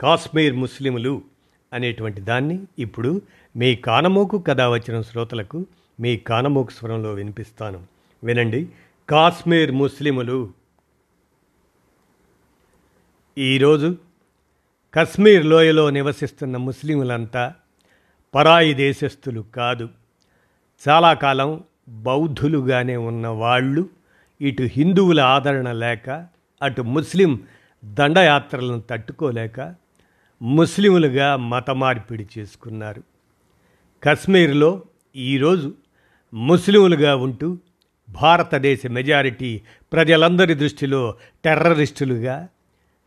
కాశ్మీర్ ముస్లిములు అనేటువంటి దాన్ని ఇప్పుడు మీ కానమోకు కథ వచ్చిన శ్రోతలకు మీ కానమోకు స్వరంలో వినిపిస్తాను. వినండి. కాశ్మీర్ ముస్లిములు. ఈరోజు కశ్మీర్ లోయలో నివసిస్తున్న ముస్లిములంతా పరాయి దేశస్థులు కాదు. చాలా కాలం బౌద్ధులుగానే ఉన్న వాళ్ళు ఇటు హిందువుల ఆదరణ లేక అటు ముస్లిం దండయాత్రలను తట్టుకోలేక ముస్లిములుగా మత మార్పిడి చేసుకున్నారు. కశ్మీర్లో ఈరోజు ముస్లిములుగా ఉంటూ భారతదేశ మెజారిటీ ప్రజలందరి దృష్టిలో టెర్రరిస్టులుగా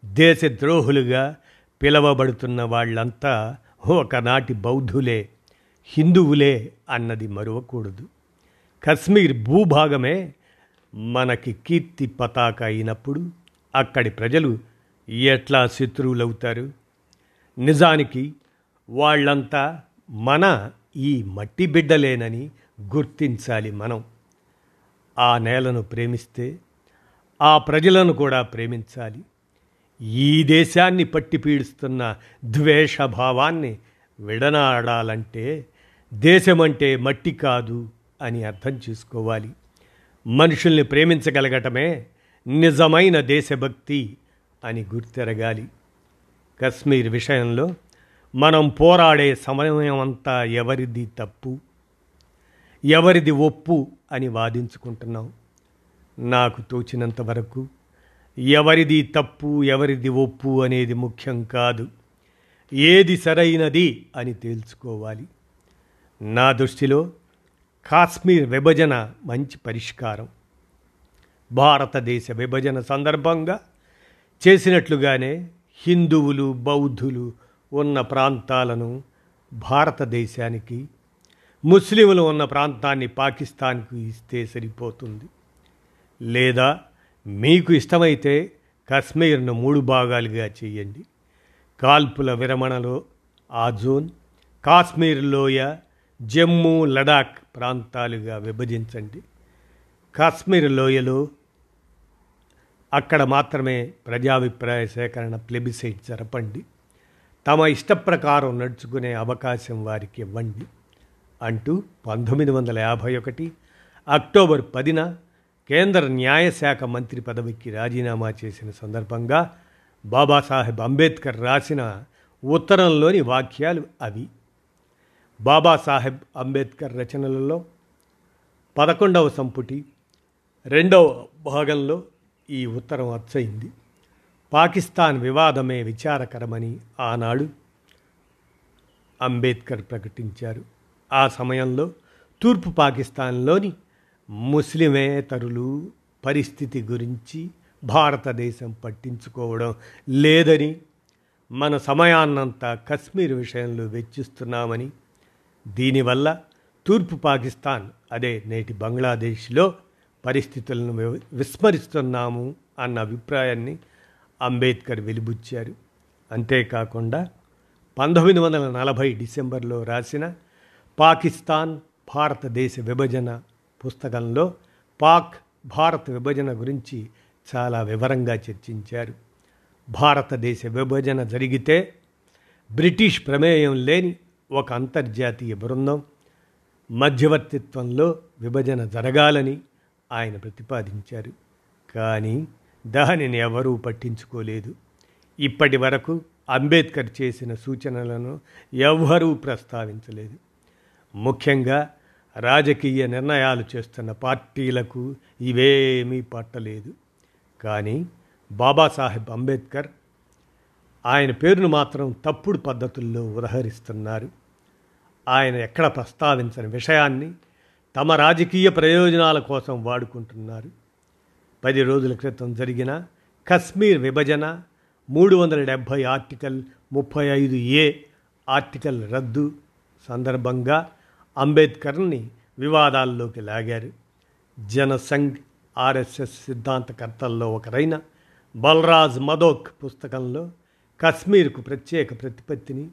దేశద్రోహులుగా పిలవబడుతున్న వాళ్ళంతా ఒకనాటి బౌద్ధులే హిందువులే అన్నది మరువకూడదు. కశ్మీర్ భూభాగమే మనకి కీర్తి పతాక అయినప్పుడు అక్కడి ప్రజలు ఎట్లా శత్రువులవుతారు? నిజానికి వాళ్ళంతా మన ఈ మట్టి బిడ్డలేనని గుర్తించాలి మనం. ఆ నేలను ప్రేమిస్తే ఆ ప్రజలను కూడా ప్రేమించాలి. ఈ దేశాన్ని పట్టి పీడిస్తున్న ద్వేషభావాన్ని విడనాడాలంటే దేశమంటే మట్టి కాదు అని అర్థం చేసుకోవాలి. మనుషుల్ని ప్రేమించగలగటమే నిజమైన దేశభక్తి అని గుర్తెరగాలి. కశ్మీర్ విషయంలో మనం పోరాడే సమయం అంతా ఎవరిది తప్పు? ఎవరిది ఒప్పు అని వాదించుకుంటున్నాం. నాకు తోచినంత వరకు ఎవరిది తప్పు ఎవరిది ఒప్పు అనేది ముఖ్యం కాదు. ఏది సరైనది అని తేల్చుకోవాలి. నా దృష్టిలో కాశ్మీర్ విభజన మంచి పరిష్కారం. భారతదేశ విభజన సందర్భంగా చేసినట్లుగానే హిందువులు బౌద్ధులు ఉన్న ప్రాంతాలను భారతదేశానికి ముస్లింలు ఉన్న ప్రాంతాన్ని పాకిస్తాన్కు ఇస్తే సరిపోతుంది. లేదా మీకు ఇష్టమైతే కశ్మీర్ను మూడు భాగాలుగా చేయండి. కాల్పుల విరమణలో ఆ జోన్ కాశ్మీర్ లోయ జమ్మూ లడాక్ ప్రాంతాలుగా విభజించండి. కాశ్మీర్ లోయలో అక్కడ మాత్రమే ప్రజాభిప్రాయ సేకరణ ప్లెబిసైట్ జరపండి. తమ ఇష్టప్రకారం నడుచుకునే అవకాశం వారికి ఇవ్వండి అంటూ పంతొమ్మిది వందల యాభై ఒకటి అక్టోబర్ పదిన కేంద్ర న్యాయశాఖ మంత్రి పదవికి రాజీనామా చేసిన సందర్భంగా బాబాసాహెబ్ అంబేద్కర్ రాసిన ఉత్తరంలోని వాక్యాలు అవి. బాబాసాహెబ్ అంబేద్కర్ రచనలలో పదకొండవ సంపుటి రెండవ భాగంలో ఈ ఉత్తరం అచ్చయింది. పాకిస్తాన్ వివాదమే విచారకరమని ఆనాడు అంబేద్కర్ ప్రకటించారు. ఆ సమయంలో తూర్పు పాకిస్తాన్లోని ముస్లిమేతరులు పరిస్థితి గురించి భారతదేశం పట్టించుకోవడం లేదని మన సమయాన్నంతా కశ్మీర్ విషయంలో వెచ్చిస్తున్నామని దీనివల్ల తూర్పు పాకిస్తాన్ అదే నేటి బంగ్లాదేశ్లో పరిస్థితులను విస్మరిస్తున్నాము అన్న అభిప్రాయాన్ని అంబేద్కర్ వెలిబుచ్చారు. అంతేకాకుండా పంతొమ్మిది వందల నలభై డిసెంబర్లో రాసిన పాకిస్తాన్ భారతదేశ విభజన పుస్తకంలో పాక్ భారత విభజన గురించి చాలా వివరంగా చర్చించారు. భారతదేశ విభజన జరిగితే బ్రిటిష్ ప్రమేయం లేని ఒక అంతర్జాతీయ బృందం మధ్యవర్తిత్వంలో విభజన జరగాలని ఆయన ప్రతిపాదించారు. కానీ దానిని ఎవరూ పట్టించుకోలేదు. ఇప్పటి వరకు అంబేద్కర్ చేసిన సూచనలను ఎవ్వరూ ప్రస్తావించలేదు. ముఖ్యంగా రాజకీయ నిర్ణయాలు చేస్తున్న పార్టీలకు ఇవేమీ పట్టలేదు. కానీ బాబాసాహెబ్ అంబేద్కర్ ఆయన పేరును మాత్రం తప్పుడు పద్ధతుల్లో ఉదహరిస్తున్నారు. ఆయన ఎక్కడ ప్రస్తావించని విషయాన్ని తమ రాజకీయ ప్రయోజనాల కోసం వాడుకుంటున్నారు. పది రోజుల క్రితం జరిగిన కశ్మీర్ విభజన మూడు వందల డెబ్భై ఆర్టికల్ ముప్పై ఐదు ఏ ఆర్టికల్ రద్దు సందర్భంగా అంబేద్కర్ని వివాదాల్లోకి లాగారు. జనసంఘ్ ఆర్ఎస్ఎస్ సిద్ధాంతకర్తల్లో ఒకరైన బలరాజ్ మదోక్ పుస్తకంలో కశ్మీర్కు ప్రత్యేక ప్రతిపత్తిని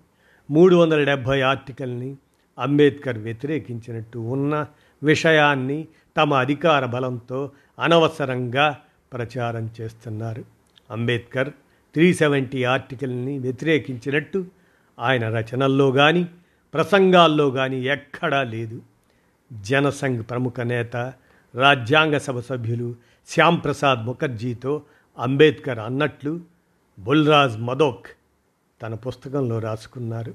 మూడు వందల డెబ్భై ఆర్టికల్ని అంబేద్కర్ వ్యతిరేకించినట్టు ఉన్న విషయాన్ని తమ అధికార బలంతో అనవసరంగా ప్రచారం చేస్తున్నారు. అంబేద్కర్ త్రీ సెవెంటీ ఆర్టికల్ని వ్యతిరేకించినట్టు ఆయన రచనల్లో కానీ ప్రసంగాల్లో కానీ ఎక్కడా లేదు. జనసంఘ్ ప్రముఖ నేత రాజ్యాంగ సభ సభ్యులు శ్యాంప్రసాద్ ముఖర్జీతో అంబేద్కర్ అన్నట్లు బుల్రాజ్ మదోక్ తన పుస్తకంలో రాసుకున్నారు.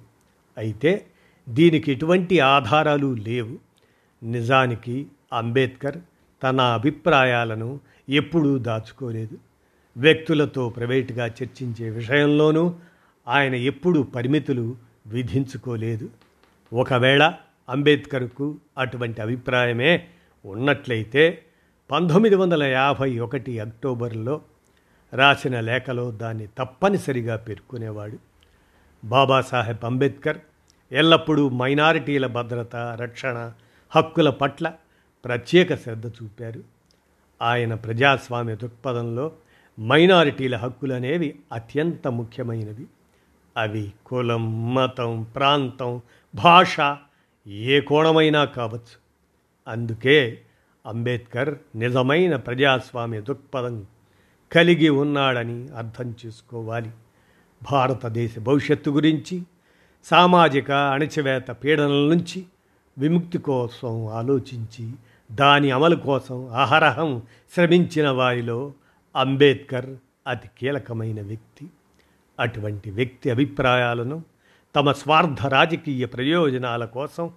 అయితే దీనికి ఎటువంటి ఆధారాలు లేవు. నిజానికి అంబేద్కర్ తన అభిప్రాయాలను ఎప్పుడూ దాచుకోలేదు. వ్యక్తులతో ప్రైవేటుగా చర్చించే విషయంలోనూ ఆయన ఎప్పుడూ పరిమితులు విధించుకోలేదు. ఒకవేళ అంబేద్కర్కు అటువంటి అభిప్రాయమే ఉన్నట్లయితే పంతొమ్మిది వందల యాభై ఒకటి అక్టోబర్లో రాసిన లేఖలో దాన్ని తప్పనిసరిగా పేర్కొనేవాడు. బాబాసాహెబ్ అంబేద్కర్ ఎల్లప్పుడూ మైనారిటీల భద్రత రక్షణ హక్కుల పట్ల ప్రత్యేక శ్రద్ధ చూపారు. ఆయన ప్రజాస్వామ్య దృక్పథంలో మైనారిటీల హక్కులు అనేవి అత్యంత ముఖ్యమైనవి. అవి కులం మతం ప్రాంతం భాష ఏ కోణమైనా కావచ్చు. అందుకే అంబేద్కర్ నిజమైన ప్రజాస్వామ్య దృక్పథం కలిగి ఉన్నాడని అర్థం చేసుకోవాలి. భారతదేశ భవిష్యత్తు గురించి సామాజిక అణచివేత పీడనల నుంచి విముక్తి కోసం ఆలోచించి దాని అమలు కోసం అహరహం శ్రమించిన వారిలో అంబేద్కర్ అతి కీలకమైన వ్యక్తి. అటువంటి వ్యక్తి అభిప్రాయాలను తమ స్వార్థ రాజకీయ ప్రయోజనాల కోసం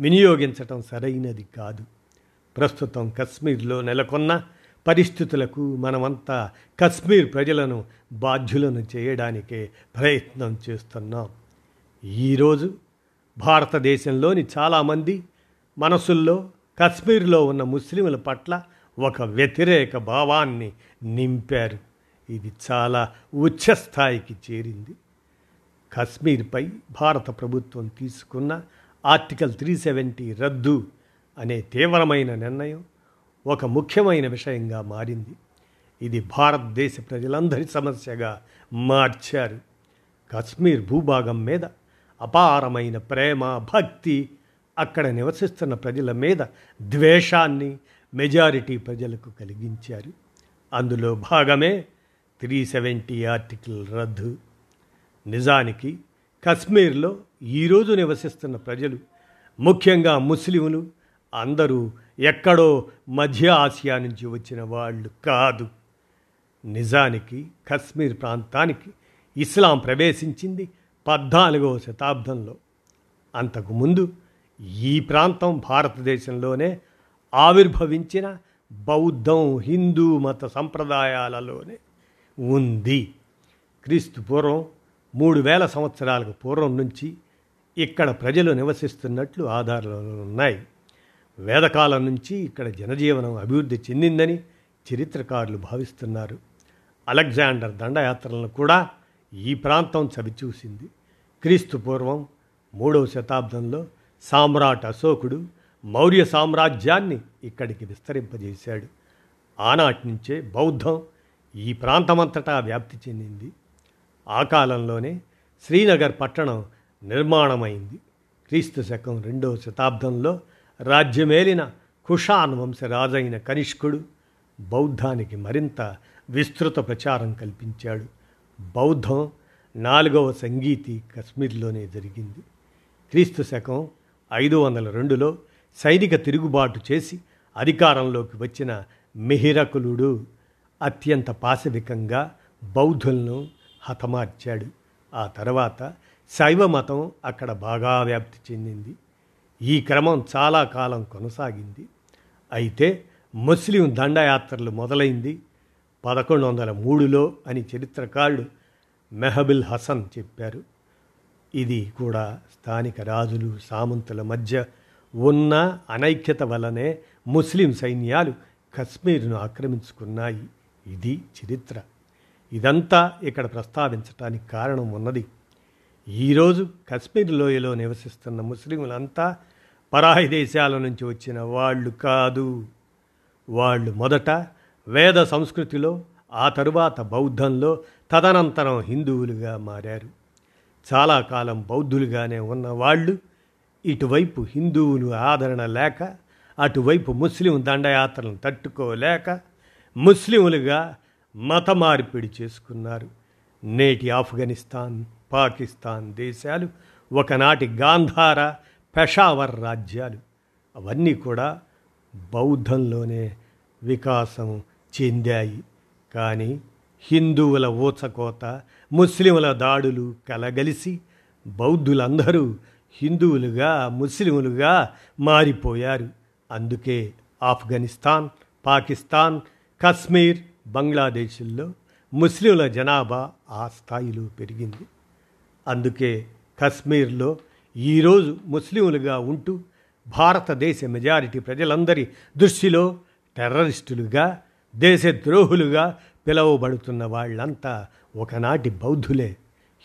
వినియోగించటం సరైనది కాదు. ప్రస్తుతం కశ్మీర్లో నెలకొన్న పరిస్థితులకు మనమంతా కశ్మీర్ ప్రజలను బాధ్యులను చేయడానికే ప్రయత్నం చేస్తున్నాం. ఈరోజు భారతదేశంలోని చాలామంది మనసుల్లో కశ్మీర్లో ఉన్న ముస్లింల పట్ల ఒక వ్యతిరేక భావాన్ని నింపారు. ఇది చాలా ఉచ్చస్థాయికి చేరింది. కశ్మీర్పై భారత ప్రభుత్వం తీసుకున్న ఆర్టికల్ త్రీ సెవెంటీ రద్దు అనే తీవ్రమైన నిర్ణయం ఒక ముఖ్యమైన విషయంగా మారింది. ఇది భారతదేశ ప్రజలందరి సమస్యగా మార్చారు. కశ్మీర్ భూభాగం మీద అపారమైన ప్రేమ భక్తి అక్కడ నివసిస్తున్న ప్రజల మీద ద్వేషాన్ని మెజారిటీ ప్రజలకు కలిగించారు. అందులో భాగమే త్రీ సెవెంటీ ఆర్టికల్ రద్దు. నిజానికి కశ్మీర్లో ఈరోజు నివసిస్తున్న ప్రజలు ముఖ్యంగా ముస్లింలు అందరూ ఎక్కడో మధ్య ఆసియా నుంచి వచ్చిన వాళ్ళు కాదు. నిజానికి కశ్మీర్ ప్రాంతానికి ఇస్లాం ప్రవేశించింది. పద్నాలుగవ శతాబ్దంలో. అంతకుముందు ఈ ప్రాంతం భారతదేశంలోనే ఆవిర్భవించిన బౌద్ధం హిందూ మత సంప్రదాయాలలోనే ఉంది. క్రీస్తు పూర్వం మూడు వేల సంవత్సరాలకు పూర్వం నుంచి ఇక్కడ ప్రజలు నివసిస్తున్నట్లు ఆధారాలు ఉన్నాయి. వేదకాలం నుంచి ఇక్కడ జనజీవనం అభివృద్ధి చెందిందని చరిత్రకారులు భావిస్తున్నారు. అలెగ్జాండర్ దండయాత్రలను కూడా ఈ ప్రాంతం చవిచూసింది. క్రీస్తు పూర్వం మూడవ శతాబ్దంలో సామ్రాట్ అశోకుడు మౌర్య సామ్రాజ్యాన్ని ఇక్కడికి విస్తరింపజేశాడు. ఆనాటి నుంచే బౌద్ధం ఈ ప్రాంతమంతటా వ్యాప్తి చెందింది. ఆ కాలంలోనే శ్రీనగర్ పట్టణం నిర్మాణమైంది. క్రీస్తు శకం రెండవ శతాబ్దంలో రాజ్యమేలిన కుషాన్ వంశరాజైన కనిష్కుడు బౌద్ధానికి మరింత విస్తృత ప్రచారం కల్పించాడు. బౌద్ధం నాలుగవ సంగీతి కశ్మీర్లోనే జరిగింది. క్రీస్తు శకం ఐదు వందల రెండులో సైనిక తిరుగుబాటు చేసి అధికారంలోకి వచ్చిన మిహిరకులుడు అత్యంత పాశవికంగా బౌద్ధులను హతమార్చాడు. ఆ తర్వాత శైవ మతం అక్కడ బాగా వ్యాప్తి చెందింది. ఈ క్రమం చాలా కాలం కొనసాగింది. అయితే ముస్లిం దండయాత్రలు మొదలైంది. పదకొండు వందల మూడులో అని చరిత్రకారుడు మెహబిల్ హసన్ చెప్పారు. ఇది కూడా స్థానిక రాజులు సామంతుల మధ్య ఉన్న అనైక్యత వలనే ముస్లిం సైన్యాలు కశ్మీర్ను ఆక్రమించుకున్నాయి. ఇది చరిత్ర. ఇదంతా ఇక్కడ ప్రస్తావించటానికి కారణం ఉన్నది. ఈరోజు కశ్మీర్ లోయలో నివసిస్తున్న ముస్లింలంతా పరాయి దేశాల నుంచి వచ్చిన వాళ్ళు కాదు. వాళ్ళు మొదట వేద సంస్కృతిలో ఆ తరువాత బౌద్ధంలో తదనంతరం హిందువులుగా మారారు. చాలా కాలం బౌద్ధులుగానే ఉన్న వాళ్ళు ఇటువైపు హిందువులు ఆదరణ లేక అటువైపు ముస్లిం దండయాత్రలను తట్టుకోలేక ముస్లింలుగా మత మార్పిడి చేసుకున్నారు. నేటి ఆఫ్ఘనిస్తాన్ పాకిస్తాన్ దేశాలు ఒకనాటి గాంధార పెషావర్ రాజ్యాలు. అవన్నీ కూడా బౌద్ధంలోనే వికాసం చెందాయి. కానీ హిందువుల ఊచకోత ముస్లింల దాడులు కలగలిసి బౌద్ధులందరూ హిందువులుగా ముస్లింలుగా మారిపోయారు. అందుకే ఆఫ్ఘనిస్తాన్ పాకిస్తాన్ కశ్మీర్ బంగ్లాదేశ్లో ముస్లింల జనాభా ఆ స్థాయిలో పెరిగింది. అందుకే కశ్మీర్లో ఈరోజు ముస్లింలుగా ఉంటూ భారతదేశ మెజారిటీ ప్రజలందరి దృష్టిలో టెర్రరిస్టులుగా దేశద్రోహులుగా పిలవబడుతున్న వాళ్ళంతా ఒకనాటి బౌద్ధులే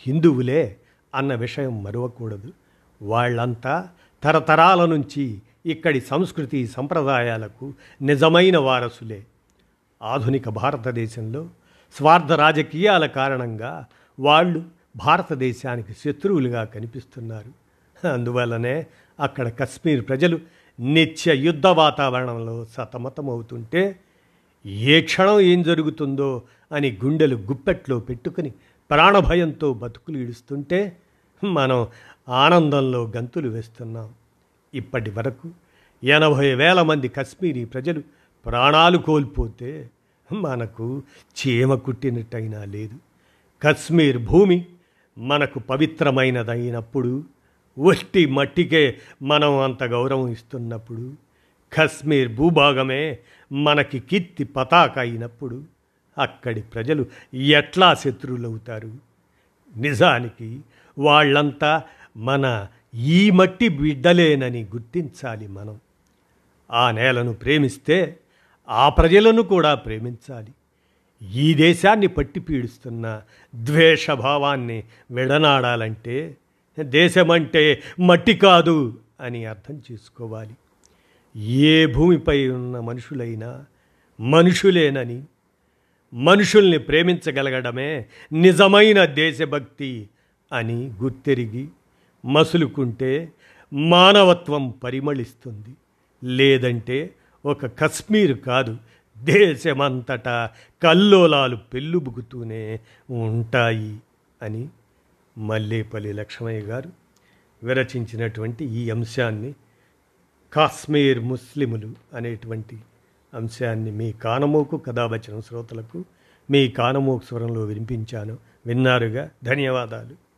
హిందువులే అన్న విషయం మరవకూడదు. వాళ్ళంతా తరతరాల నుంచి ఇక్కడి సంస్కృతి సంప్రదాయాలకు నిజమైన వారసులే. ఆధునిక భారతదేశంలో స్వార్థ రాజకీయాల కారణంగా వాళ్ళు భారతదేశానికి శత్రువులుగా కనిపిస్తున్నారు. అందువల్లనే అక్కడ కశ్మీర్ ప్రజలు నిత్య యుద్ధ వాతావరణంలో సతమతమవుతుంటే ఏ క్షణం ఏం జరుగుతుందో అని గుండెలు గుప్పెట్లో పెట్టుకుని ప్రాణభయంతో బతుకులు ఇడుస్తుంటే మనం ఆనందంలో గంతులు వేస్తున్నాం. ఇప్పటి వరకు ఎనభై వేల మంది కశ్మీరీ ప్రజలు ప్రాణాలు కోల్పోతే మనకు చీమ కుట్టినట్టయినా లేదు. కశ్మీర్ భూమి మనకు పవిత్రమైనదైనప్పుడు ఒట్టి మట్టికే మనం అంత గౌరవం ఇస్తున్నప్పుడు కశ్మీర్ భూభాగమే మనకి కీర్తి పతాక అయినప్పుడు అక్కడి ప్రజలు ఎట్లా శత్రువులవుతారు నిజానికి వాళ్ళంతా మన ఈ మట్టి బిడ్డలేనని గుర్తించాలి మనం. ఆ నేలను ప్రేమిస్తే ఆ ప్రజలను కూడా ప్రేమించాలి. ఈ దేశాన్ని పట్టి పీడిస్తున్న ద్వేషభావాన్ని విడనాడాలంటే దేశమంటే మట్టి కాదు అని అర్థం చేసుకోవాలి. ఏ భూమిపై ఉన్న మనుషులైనా మనుషులేనని మనుషుల్ని ప్రేమించగలగడమే నిజమైన దేశభక్తి అని గుర్తెరిగి మసులుకుంటే మానవత్వం పరిమళిస్తుంది. లేదంటే ఒక కశ్మీర్ కాదు దేశమంతటా కల్లోలాలు పెళ్ళుబుకుతూనే ఉంటాయి అని మల్లేపల్లి లక్ష్మయ్య గారు విరచించినటువంటి ఈ అంశాన్ని కాశ్మీర్ ముస్లిములు అనేటువంటి అంశాన్ని మీ కానమోకు కథావచన శ్రోతలకు మీ కానమోకు స్వరంలో వినిపించాను. విన్నారుగా? ధన్యవాదాలు.